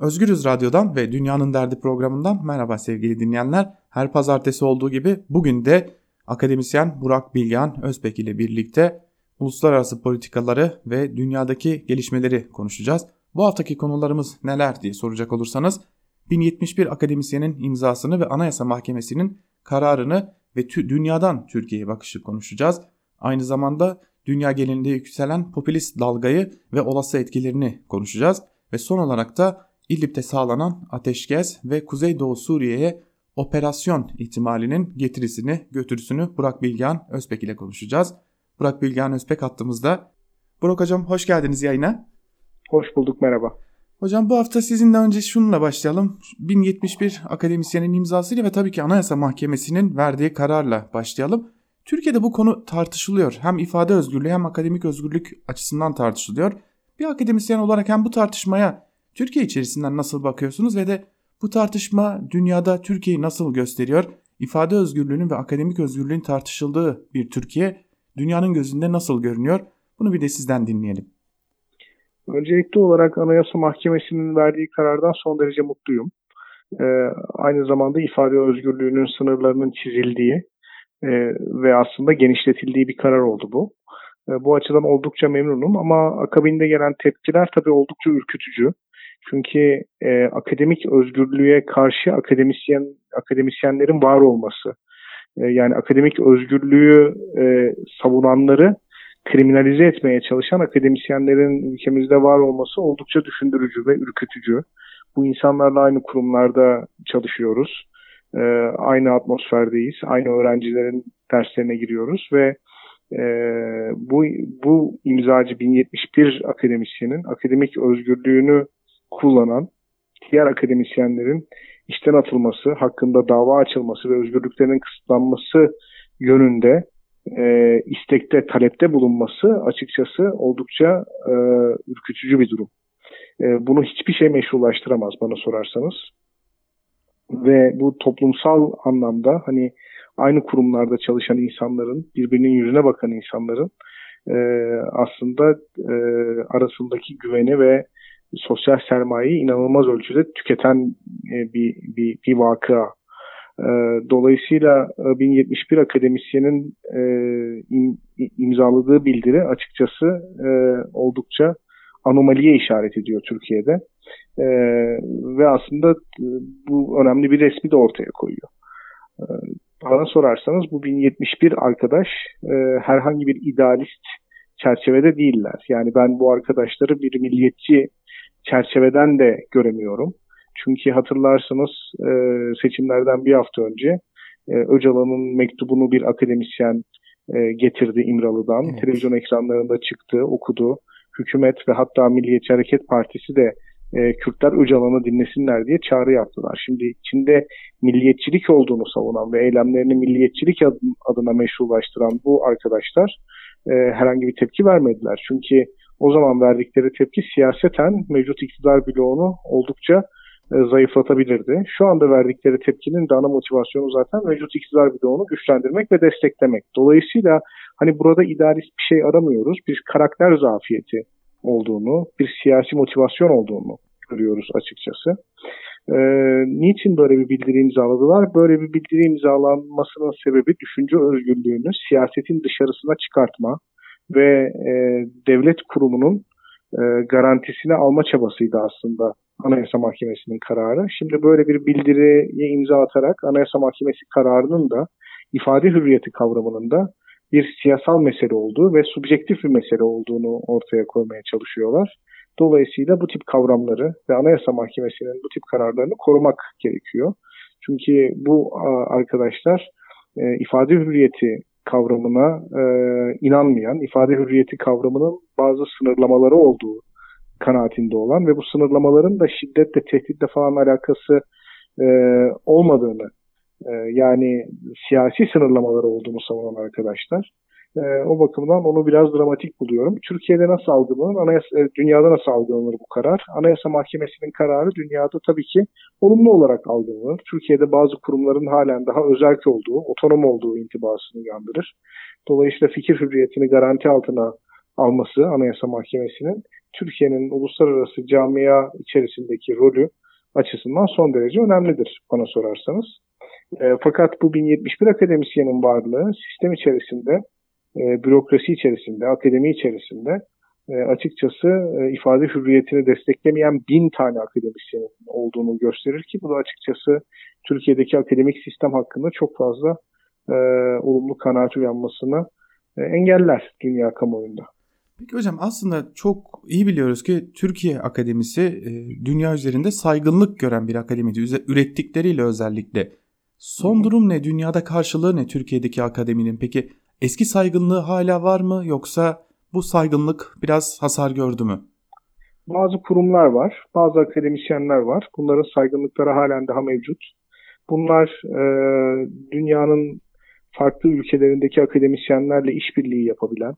Özgürüz Radyo'dan ve Dünyanın Derdi programından merhaba sevgili dinleyenler. Her pazartesi olduğu gibi bugün de akademisyen Burak Bilgehan Özbek ile birlikte uluslararası politikaları ve dünyadaki gelişmeleri konuşacağız. Bu haftaki konularımız neler diye soracak olursanız 1071 akademisyenin imzasını ve Anayasa Mahkemesi'nin kararını ve dünyadan Türkiye'ye bakışı konuşacağız. Aynı zamanda dünya genelinde yükselen popülist dalgayı ve olası etkilerini konuşacağız. Ve son olarak da İdlib'de sağlanan ateşkes ve Kuzeydoğu Suriye'ye operasyon ihtimalinin getirisini götürüsünü Burak Bilgehan Özbek ile konuşacağız. Burak Bilgehan Özbek hattımızda. Burak Hocam hoş geldiniz yayına. Hoş bulduk merhaba. Hocam bu hafta sizinle önce şununla başlayalım. 1071 akademisyenin imzasıyla ve tabii ki Anayasa Mahkemesi'nin verdiği kararla başlayalım. Türkiye'de bu konu tartışılıyor. Hem ifade özgürlüğü hem akademik özgürlük açısından tartışılıyor. Bir akademisyen olarak hem bu tartışmaya Türkiye içerisinden nasıl bakıyorsunuz ve de bu tartışma dünyada Türkiye'yi nasıl gösteriyor? İfade özgürlüğünün ve akademik özgürlüğün tartışıldığı bir Türkiye dünyanın gözünde nasıl görünüyor? Bunu bir de sizden dinleyelim. Öncelikli olarak Anayasa Mahkemesi'nin verdiği karardan son derece mutluyum. Ee, aynı zamanda ifade özgürlüğünün sınırlarının çizildiği e, ve aslında genişletildiği bir karar oldu bu. E, bu açıdan oldukça memnunum ama akabinde gelen tepkiler tabii oldukça ürkütücü. Çünkü e, akademik özgürlüğe karşı akademisyen akademisyenlerin var olması, e, yani akademik özgürlüğü e, savunanları kriminalize etmeye çalışan akademisyenlerin ülkemizde var olması oldukça düşündürücü ve ürkütücü. Bu insanlarla aynı kurumlarda çalışıyoruz. E, aynı atmosferdeyiz. Aynı öğrencilerin derslerine giriyoruz ve e, bu, bu imzacı 1071 akademisyenin akademik özgürlüğünü kullanan diğer akademisyenlerin işten atılması, hakkında dava açılması ve özgürlüklerinin kısıtlanması yönünde e, istekte, talepte bulunması açıkçası oldukça e, ürkütücü bir durum. E, bunu hiçbir şey meşrulaştıramaz bana sorarsanız. Ve bu toplumsal anlamda hani aynı kurumlarda çalışan insanların, birbirinin yüzüne bakan insanların e, aslında e, arasındaki güveni ve sosyal sermayeyi inanılmaz ölçüde tüketen e, bir, bir, bir vakıa. E, dolayısıyla 1071 e, akademisyenin im, imzaladığı bildiri açıkçası oldukça anomaliye işaret ediyor Türkiye'de. Ve aslında bu önemli bir resmi de ortaya koyuyor. Bana sorarsanız bu 1071 arkadaş herhangi bir idealist çerçevede değiller. Yani ben bu arkadaşları bir milliyetçi çerçeveden de göremiyorum. Çünkü hatırlarsınız e, seçimlerden bir hafta önce e, Öcalan'ın mektubunu bir akademisyen e, getirdi İmralı'dan. Evet. Televizyon ekranlarında çıktı, okudu. Hükümet ve hatta Milliyetçi Hareket Partisi de e, Kürtler Öcalan'ı dinlesinler diye çağrı yaptılar. Şimdi içinde milliyetçilik olduğunu savunan ve eylemlerini milliyetçilik adına meşrulaştıran bu arkadaşlar e, herhangi bir tepki vermediler. Çünkü o zaman verdikleri tepki siyaseten mevcut iktidar bloğunu oldukça e, zayıflatabilirdi. Şu anda verdikleri tepkinin de ana motivasyonu zaten mevcut iktidar bloğunu güçlendirmek ve desteklemek. Dolayısıyla hani burada idealist bir şey aramıyoruz. Biz karakter zafiyeti olduğunu, bir siyasi motivasyon olduğunu görüyoruz açıkçası. Ee, niçin böyle bir bildiri imzaladılar? Böyle bir bildiri imzalanmasının sebebi düşünce özgürlüğünü siyasetin dışarısına çıkartma, ve e, devlet kurumunun e, garantisini alma çabasıydı aslında Anayasa Mahkemesi'nin kararı. Şimdi böyle bir bildiriye imza atarak Anayasa Mahkemesi kararının da ifade hürriyeti kavramının da bir siyasal mesele olduğu ve subjektif bir mesele olduğunu ortaya koymaya çalışıyorlar. Dolayısıyla bu tip kavramları ve Anayasa Mahkemesi'nin bu tip kararlarını korumak gerekiyor. Çünkü bu arkadaşlar e, ifade hürriyeti kavramına e, inanmayan, ifade hürriyeti kavramının bazı sınırlamaları olduğu kanaatinde olan ve bu sınırlamaların da şiddetle, tehditle falan alakası e, olmadığını, e, yani siyasi sınırlamaları olduğunu savunan arkadaşlar. E, o bakımdan onu biraz dramatik buluyorum. Türkiye'de nasıl algılanır, anayasa, e, dünyada nasıl algılanır bu karar? Anayasa Mahkemesi'nin kararı dünyada tabii ki olumlu olarak algılanır. Türkiye'de bazı kurumların halen daha özerk olduğu, otonom olduğu intibasını uyandırır. Dolayısıyla fikir hürriyetini garanti altına alması Anayasa Mahkemesi'nin Türkiye'nin uluslararası camia içerisindeki rolü açısından son derece önemlidir bana sorarsanız. E, fakat bu 1071 akademisyenin varlığı sistem içerisinde, e, bürokrasi içerisinde, akademi içerisinde e, açıkçası e, ifade hürriyetini desteklemeyen bin tane akademisyenin olduğunu gösterir ki bu da açıkçası Türkiye'deki akademik sistem hakkında çok fazla e, olumlu kanaat uyanmasını e, engeller dünya kamuoyunda. Peki hocam aslında çok iyi biliyoruz ki Türkiye Akademisi e, dünya üzerinde saygınlık gören bir akademi. Ürettikleriyle özellikle. Son durum ne? Dünyada karşılığı ne Türkiye'deki akademinin? Peki eski saygınlığı hala var mı yoksa bu saygınlık biraz hasar gördü mü? Bazı kurumlar var, bazı akademisyenler var. Bunların saygınlıkları halen daha mevcut. Bunlar e, dünyanın farklı ülkelerindeki akademisyenlerle işbirliği yapabilen,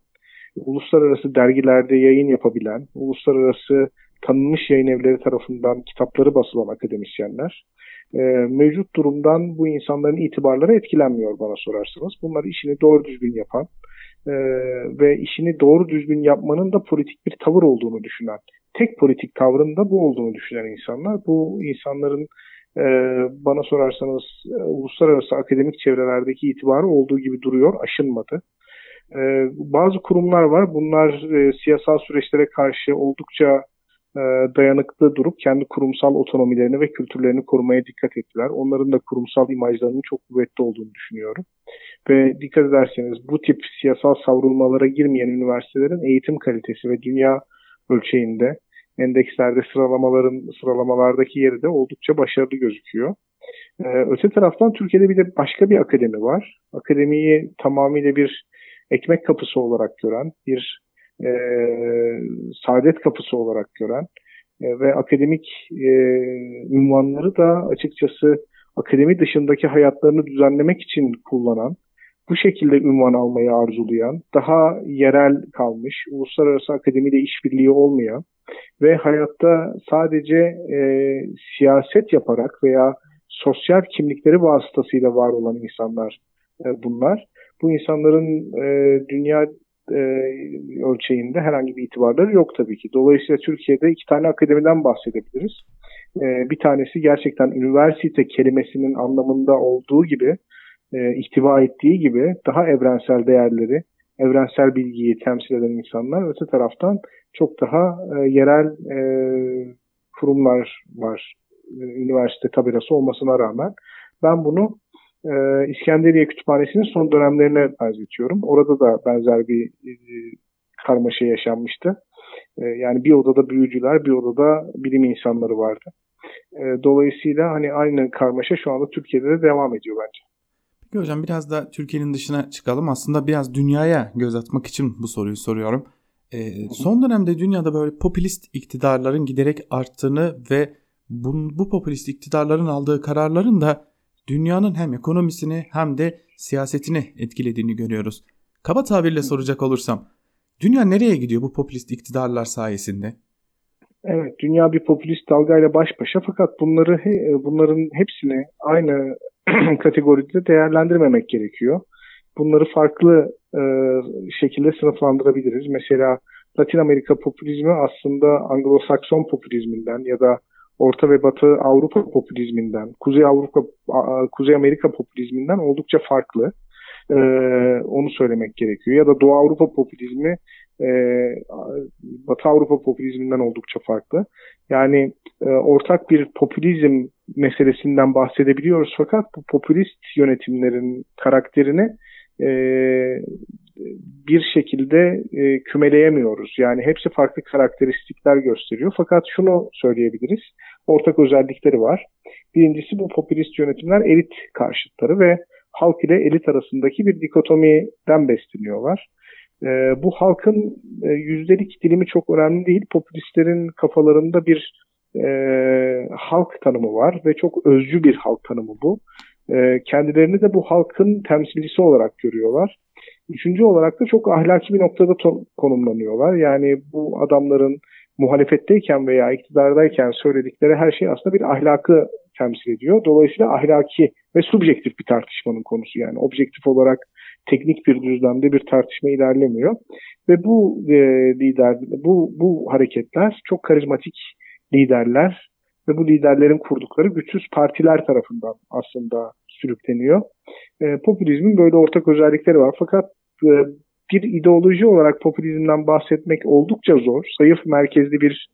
uluslararası dergilerde yayın yapabilen, uluslararası tanınmış yayın evleri tarafından kitapları basılan akademisyenler. E, mevcut durumdan bu insanların itibarları etkilenmiyor bana sorarsanız. Bunlar işini doğru düzgün yapan e, ve işini doğru düzgün yapmanın da politik bir tavır olduğunu düşünen, tek politik tavrın da bu olduğunu düşünen insanlar. Bu insanların e, bana sorarsanız e, uluslararası akademik çevrelerdeki itibarı olduğu gibi duruyor, aşınmadı. E, bazı kurumlar var. Bunlar e, siyasal süreçlere karşı oldukça e, dayanıklı durup kendi kurumsal otonomilerini ve kültürlerini korumaya dikkat ettiler. Onların da kurumsal imajlarının çok kuvvetli olduğunu düşünüyorum. Ve dikkat ederseniz bu tip siyasal savrulmalara girmeyen üniversitelerin eğitim kalitesi ve dünya ölçeğinde endekslerde sıralamaların sıralamalardaki yeri de oldukça başarılı gözüküyor. Ee, öte taraftan Türkiye'de bir de başka bir akademi var. Akademiyi tamamıyla bir ekmek kapısı olarak gören, bir e, saadet kapısı olarak gören e, ve akademik e, ünvanları da açıkçası akademi dışındaki hayatlarını düzenlemek için kullanan, bu şekilde ünvan almayı arzulayan, daha yerel kalmış, uluslararası akademiyle işbirliği olmayan ve hayatta sadece e, siyaset yaparak veya sosyal kimlikleri vasıtasıyla var olan insanlar e, bunlar. Bu insanların e, dünya e, ölçeğinde herhangi bir itibarları yok tabii ki. Dolayısıyla Türkiye'de iki tane akademiden bahsedebiliriz. E, bir tanesi gerçekten üniversite kelimesinin anlamında olduğu gibi, e, ihtiva ettiği gibi daha evrensel değerleri, evrensel bilgiyi temsil eden insanlar. Öte taraftan çok daha e, yerel e, kurumlar var. E, üniversite tabelası olmasına rağmen. Ben bunu e, İskenderiye Kütüphanesi'nin son dönemlerine benzetiyorum. Orada da benzer bir e, karmaşa yaşanmıştı. E, yani bir odada büyücüler, bir odada bilim insanları vardı. E, dolayısıyla hani aynı karmaşa şu anda Türkiye'de de devam ediyor bence. Peki hocam biraz da Türkiye'nin dışına çıkalım. Aslında biraz dünyaya göz atmak için bu soruyu soruyorum. E, son dönemde dünyada böyle popülist iktidarların giderek arttığını ve bu, bu popülist iktidarların aldığı kararların da dünyanın hem ekonomisini hem de siyasetini etkilediğini görüyoruz. Kaba tabirle soracak olursam, dünya nereye gidiyor bu popülist iktidarlar sayesinde? Evet, dünya bir popülist dalgayla baş başa fakat bunları bunların hepsini aynı kategoride değerlendirmemek gerekiyor. Bunları farklı e, şekilde sınıflandırabiliriz. Mesela Latin Amerika popülizmi aslında Anglo-Sakson popülizminden ya da Orta ve Batı Avrupa popülizminden, Kuzey Avrupa, Kuzey Amerika popülizminden oldukça farklı. Ee, onu söylemek gerekiyor. Ya da Doğu Avrupa popülizmi e, Batı Avrupa popülizminden oldukça farklı. Yani e, ortak bir popülizm meselesinden bahsedebiliyoruz fakat bu popülist yönetimlerin karakterini e, bir şekilde e, kümeleyemiyoruz. Yani hepsi farklı karakteristikler gösteriyor. Fakat şunu söyleyebiliriz. Ortak özellikleri var. Birincisi bu popülist yönetimler elit karşıtları ve halk ile elit arasındaki bir dikotomiden besleniyorlar. E, bu halkın e, yüzdelik dilimi çok önemli değil. Popülistlerin kafalarında bir e, halk tanımı var ve çok özcü bir halk tanımı bu. E, kendilerini de bu halkın temsilcisi olarak görüyorlar. Üçüncü olarak da çok ahlaki bir noktada konumlanıyorlar. Yani bu adamların muhalefetteyken veya iktidardayken söyledikleri her şey aslında bir ahlakı temsil ediyor. Dolayısıyla ahlaki ve subjektif bir tartışmanın konusu yani objektif olarak teknik bir düzlemde bir tartışma ilerlemiyor. Ve bu e, lider, bu, bu hareketler çok karizmatik liderler ve bu liderlerin kurdukları güçsüz partiler tarafından aslında sürükleniyor. E, popülizmin böyle ortak özellikleri var. Fakat bir ideoloji olarak popülizmden bahsetmek oldukça zor. Zayıf merkezli bir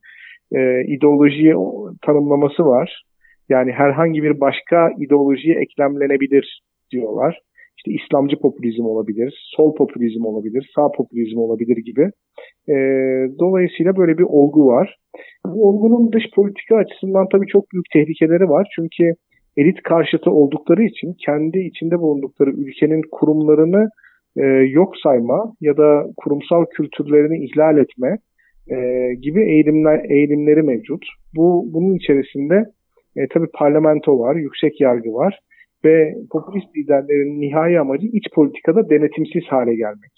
e, ideolojiye tanımlaması var. Yani herhangi bir başka ideolojiye eklemlenebilir diyorlar. İşte İslamcı popülizm olabilir, sol popülizm olabilir, sağ popülizm olabilir gibi. E, dolayısıyla böyle bir olgu var. Bu olgunun dış politika açısından tabii çok büyük tehlikeleri var. Çünkü elit karşıtı oldukları için kendi içinde bulundukları ülkenin kurumlarını e, yok sayma ya da kurumsal kültürlerini ihlal etme e, gibi eğilimler eğilimleri mevcut. Bu bunun içerisinde e, tabii parlamento var, yüksek yargı var ve popülist liderlerin nihai amacı iç politikada denetimsiz hale gelmek.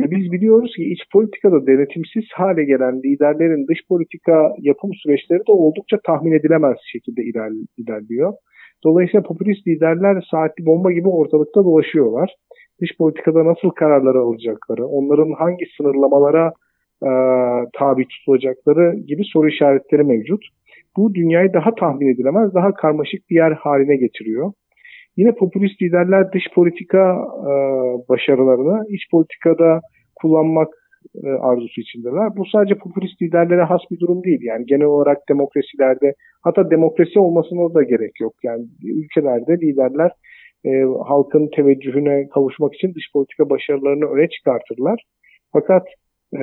Ve biz biliyoruz ki iç politikada denetimsiz hale gelen liderlerin dış politika yapım süreçleri de oldukça tahmin edilemez şekilde ilerliyor. Dolayısıyla popülist liderler saatli bomba gibi ortalıkta dolaşıyorlar. Dış politikada nasıl kararlar alacakları, onların hangi sınırlamalara e, tabi tutulacakları gibi soru işaretleri mevcut. Bu dünyayı daha tahmin edilemez, daha karmaşık bir yer haline getiriyor. Yine popülist liderler dış politika e, başarılarını iç politikada kullanmak e, arzusu içindeler. Bu sadece popülist liderlere has bir durum değil. Yani genel olarak demokrasilerde hatta demokrasi olmasına da gerek yok. Yani ülkelerde liderler e, halkın teveccühüne kavuşmak için dış politika başarılarını öne çıkartırlar. Fakat e,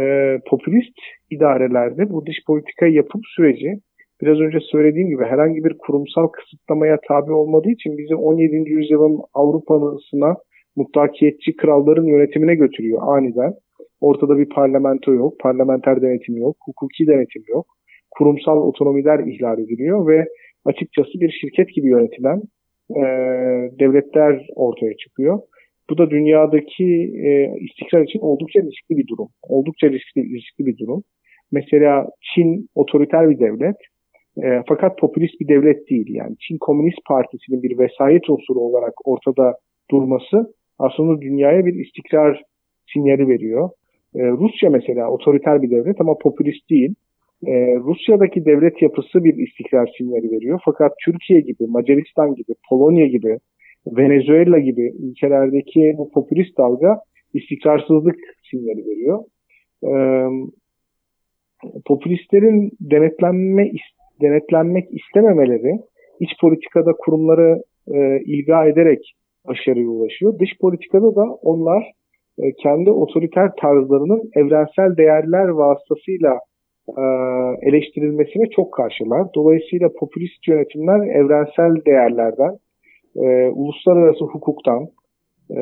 popülist idarelerde bu dış politika yapım süreci biraz önce söylediğim gibi herhangi bir kurumsal kısıtlamaya tabi olmadığı için bizi 17. yüzyılın Avrupa'sına mutlakiyetçi kralların yönetimine götürüyor aniden. Ortada bir parlamento yok, parlamenter denetim yok, hukuki denetim yok. Kurumsal otonomiler ihlal ediliyor ve açıkçası bir şirket gibi yönetilen e, devletler ortaya çıkıyor. Bu da dünyadaki e, istikrar için oldukça riskli bir durum. Oldukça riskli, riskli bir durum. Mesela Çin otoriter bir devlet e, fakat popülist bir devlet değil. Yani Çin Komünist Partisi'nin bir vesayet unsuru olarak ortada durması aslında dünyaya bir istikrar sinyali veriyor. E, Rusya mesela otoriter bir devlet ama popülist değil. E, Rusya'daki devlet yapısı bir istikrar sinyali veriyor. Fakat Türkiye gibi, Macaristan gibi, Polonya gibi, Venezuela gibi ülkelerdeki bu popülist dalga istikrarsızlık sinyali veriyor. E, popülistlerin denetlenme denetlenmek istememeleri iç politikada kurumları e, ilga ederek başarıya ulaşıyor. Dış politikada da onlar e, kendi otoriter tarzlarının evrensel değerler vasıtasıyla e, eleştirilmesine çok karşılar. Dolayısıyla popülist yönetimler evrensel değerlerden, e, uluslararası hukuktan e,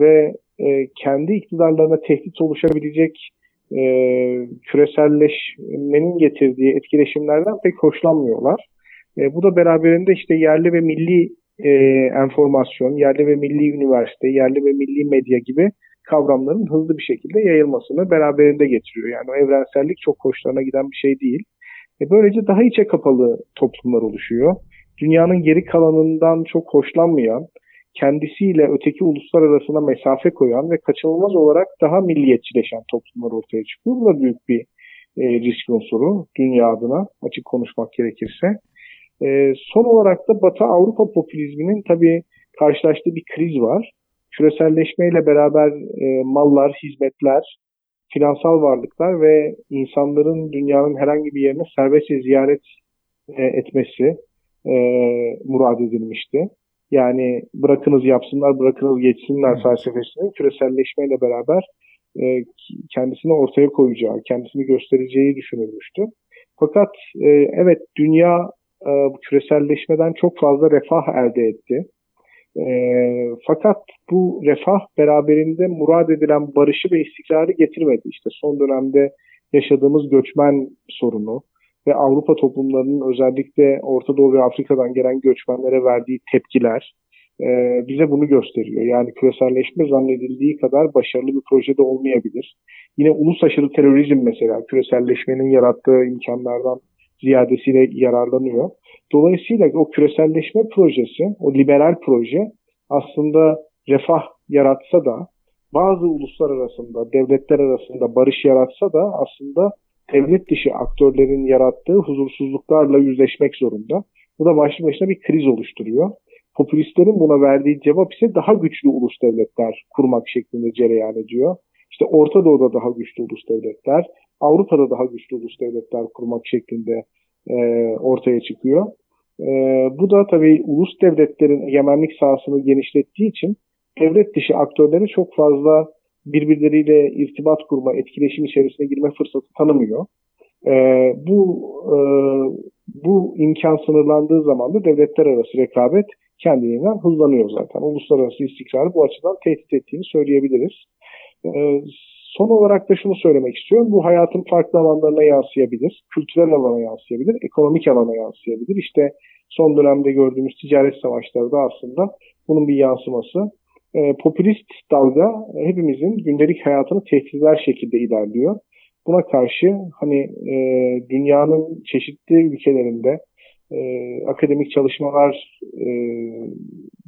ve e, kendi iktidarlarına tehdit oluşabilecek e, küreselleşmenin getirdiği etkileşimlerden pek hoşlanmıyorlar. E, bu da beraberinde işte yerli ve milli e, enformasyon, yerli ve milli üniversite, yerli ve milli medya gibi kavramların hızlı bir şekilde yayılmasını beraberinde getiriyor. Yani o evrensellik çok hoşlarına giden bir şey değil. E, böylece daha içe kapalı toplumlar oluşuyor. Dünyanın geri kalanından çok hoşlanmayan, kendisiyle öteki uluslar arasına mesafe koyan ve kaçınılmaz olarak daha milliyetçileşen toplumlar ortaya çıkıyor. Bu da büyük bir e, risk unsuru dünya adına açık konuşmak gerekirse. E, son olarak da Batı Avrupa popülizminin tabii karşılaştığı bir kriz var. Küreselleşmeyle beraber e, mallar, hizmetler, finansal varlıklar ve insanların dünyanın herhangi bir yerine serbestçe ziyaret e, etmesi e, murad edilmişti. Yani bırakınız yapsınlar, bırakınız geçsinler evet. felsefesinin küreselleşmeyle beraber e, kendisini ortaya koyacağı, kendisini göstereceği düşünülmüştü. Fakat e, evet dünya e, bu küreselleşmeden çok fazla refah elde etti. E, fakat bu refah beraberinde murad edilen barışı ve istikrarı getirmedi. İşte son dönemde yaşadığımız göçmen sorunu ve Avrupa toplumlarının özellikle Orta Doğu ve Afrika'dan gelen göçmenlere verdiği tepkiler e, bize bunu gösteriyor. Yani küreselleşme zannedildiği kadar başarılı bir projede olmayabilir. Yine ulus aşırı terörizm mesela küreselleşmenin yarattığı imkanlardan ziyadesiyle yararlanıyor. Dolayısıyla o küreselleşme projesi, o liberal proje aslında refah yaratsa da bazı uluslar arasında, devletler arasında barış yaratsa da aslında devlet dışı aktörlerin yarattığı huzursuzluklarla yüzleşmek zorunda. Bu da başlı başına bir kriz oluşturuyor. Popülistlerin buna verdiği cevap ise daha güçlü ulus devletler kurmak şeklinde cereyan ediyor. İşte Orta Doğu'da daha güçlü ulus devletler, Avrupa'da daha güçlü ulus devletler kurmak şeklinde e, ortaya çıkıyor. E, bu da tabii ulus devletlerin egemenlik sahasını genişlettiği için devlet dışı aktörlere çok fazla birbirleriyle irtibat kurma, etkileşim içerisine girme fırsatı tanımıyor. E, bu e, bu imkan sınırlandığı zaman da devletler arası rekabet kendiliğinden hızlanıyor zaten. Uluslararası istikrarı bu açıdan tehdit ettiğini söyleyebiliriz. E, son olarak da şunu söylemek istiyorum. Bu hayatın farklı alanlarına yansıyabilir. Kültürel alana yansıyabilir, ekonomik alana yansıyabilir. İşte son dönemde gördüğümüz ticaret savaşları da aslında bunun bir yansıması e, popülist dalga hepimizin gündelik hayatını tehdit eder şekilde ilerliyor. Buna karşı hani e, dünyanın çeşitli ülkelerinde e, akademik çalışmalar e,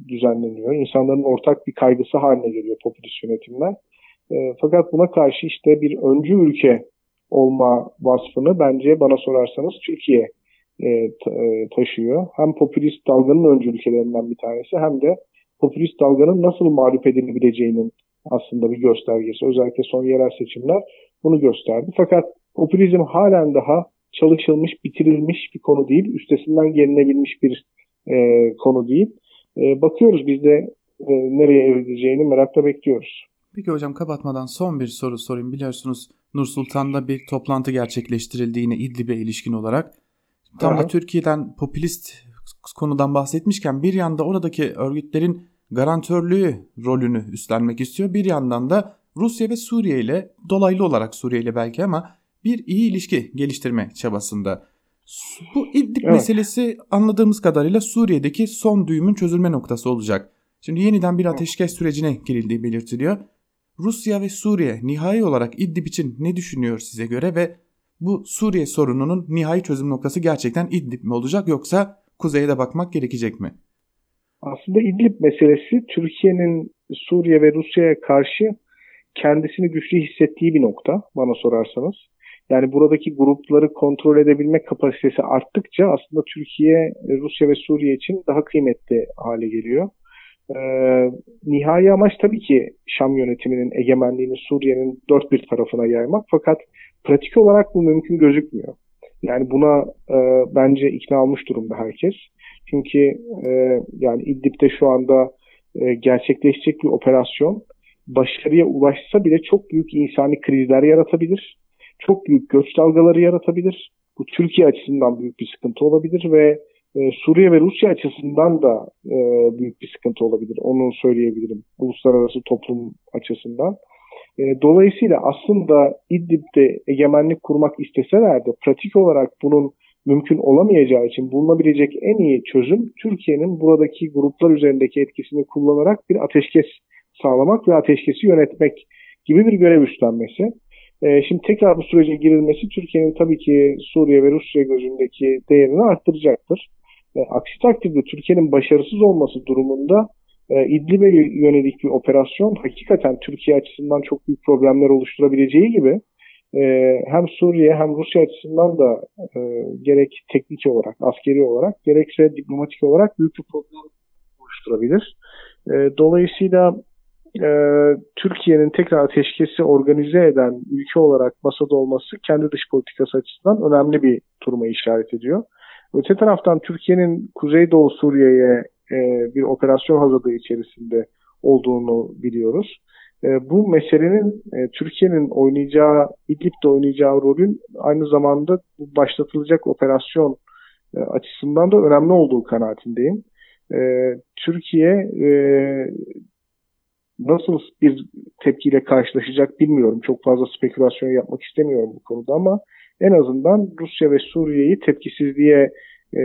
düzenleniyor. İnsanların ortak bir kaygısı haline geliyor popülist yönetimler. E, fakat buna karşı işte bir öncü ülke olma vasfını bence bana sorarsanız Türkiye e, taşıyor. Hem popülist dalganın öncü ülkelerinden bir tanesi hem de popülist dalganın nasıl mağlup edilebileceğinin aslında bir göstergesi. Özellikle son yerel seçimler bunu gösterdi. Fakat popülizm halen daha çalışılmış, bitirilmiş bir konu değil. Üstesinden gelinebilmiş bir e, konu değil. E, bakıyoruz biz de e, nereye evrileceğini merakla bekliyoruz. Peki hocam kapatmadan son bir soru sorayım. Biliyorsunuz Nur Sultan'da bir toplantı gerçekleştirildi yine İdlib'e ilişkin olarak. Tam da Türkiye'den popülist konudan bahsetmişken bir yanda oradaki örgütlerin garantörlüğü rolünü üstlenmek istiyor. Bir yandan da Rusya ve Suriye ile dolaylı olarak Suriye ile belki ama bir iyi ilişki geliştirme çabasında. Bu İdlib evet. meselesi anladığımız kadarıyla Suriye'deki son düğümün çözülme noktası olacak. Şimdi yeniden bir ateşkes sürecine girildiği belirtiliyor. Rusya ve Suriye nihai olarak İdlib için ne düşünüyor size göre ve bu Suriye sorununun nihai çözüm noktası gerçekten İdlib mi olacak yoksa kuzeye de bakmak gerekecek mi? Aslında İdlib meselesi Türkiye'nin Suriye ve Rusya'ya karşı kendisini güçlü hissettiği bir nokta bana sorarsanız. Yani buradaki grupları kontrol edebilme kapasitesi arttıkça aslında Türkiye, Rusya ve Suriye için daha kıymetli hale geliyor. Ee, nihai amaç tabii ki Şam yönetiminin egemenliğini Suriye'nin dört bir tarafına yaymak fakat pratik olarak bu mümkün gözükmüyor. Yani buna e, bence ikna olmuş durumda herkes. Çünkü e, yani İdlib'de şu anda e, gerçekleşecek bir operasyon başarıya ulaşsa bile çok büyük insani krizler yaratabilir. Çok büyük göç dalgaları yaratabilir. Bu Türkiye açısından büyük bir sıkıntı olabilir ve e, Suriye ve Rusya açısından da e, büyük bir sıkıntı olabilir. Onu söyleyebilirim. Uluslararası toplum açısından. E, dolayısıyla aslında İdlib'de egemenlik kurmak isteseler de pratik olarak bunun mümkün olamayacağı için bulunabilecek en iyi çözüm Türkiye'nin buradaki gruplar üzerindeki etkisini kullanarak bir ateşkes sağlamak ve ateşkesi yönetmek gibi bir görev üstlenmesi. E, şimdi tekrar bu sürece girilmesi Türkiye'nin tabii ki Suriye ve Rusya gözündeki değerini arttıracaktır. E, aksi takdirde Türkiye'nin başarısız olması durumunda e, İdlib'e yönelik bir operasyon hakikaten Türkiye açısından çok büyük problemler oluşturabileceği gibi e, hem Suriye hem Rusya açısından da e, gerek teknik olarak, askeri olarak gerekse diplomatik olarak büyük bir problem oluşturabilir. E, dolayısıyla e, Türkiye'nin tekrar ateşkesi organize eden ülke olarak masada olması kendi dış politikası açısından önemli bir duruma işaret ediyor. Öte taraftan Türkiye'nin Kuzeydoğu Suriye'ye e, bir operasyon hazırlığı içerisinde olduğunu biliyoruz. E, bu meselenin e, Türkiye'nin oynayacağı, İdlib'de oynayacağı rolün aynı zamanda bu başlatılacak operasyon e, açısından da önemli olduğu kanaatindeyim. E, Türkiye e, nasıl bir tepkiyle karşılaşacak bilmiyorum. Çok fazla spekülasyon yapmak istemiyorum bu konuda ama en azından Rusya ve Suriye'yi tepkisizliğe e,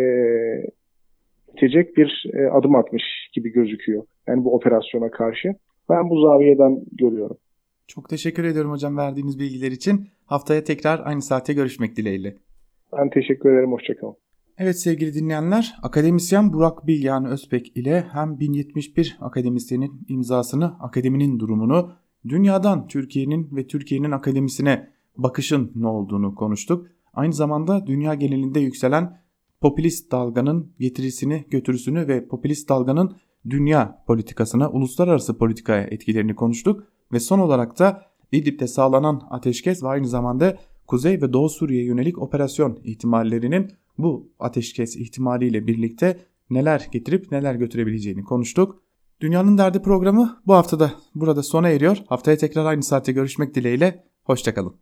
itecek bir e, adım atmış gibi gözüküyor. Yani bu operasyona karşı. Ben bu zaviyeden görüyorum. Çok teşekkür ediyorum hocam verdiğiniz bilgiler için. Haftaya tekrar aynı saate görüşmek dileğiyle. Ben teşekkür ederim. Hoşçakalın. Evet sevgili dinleyenler, akademisyen Burak Bilgehan Özbek ile hem 1071 akademisyenin imzasını, akademinin durumunu dünyadan Türkiye'nin ve Türkiye'nin akademisine bakışın ne olduğunu konuştuk. Aynı zamanda dünya genelinde yükselen popülist dalganın getirisini, götürüsünü ve popülist dalganın dünya politikasına, uluslararası politikaya etkilerini konuştuk. Ve son olarak da İdlib'de sağlanan ateşkes ve aynı zamanda Kuzey ve Doğu Suriye yönelik operasyon ihtimallerinin bu ateşkes ihtimaliyle birlikte neler getirip neler götürebileceğini konuştuk. Dünyanın Derdi programı bu haftada burada sona eriyor. Haftaya tekrar aynı saatte görüşmek dileğiyle. Hoşçakalın.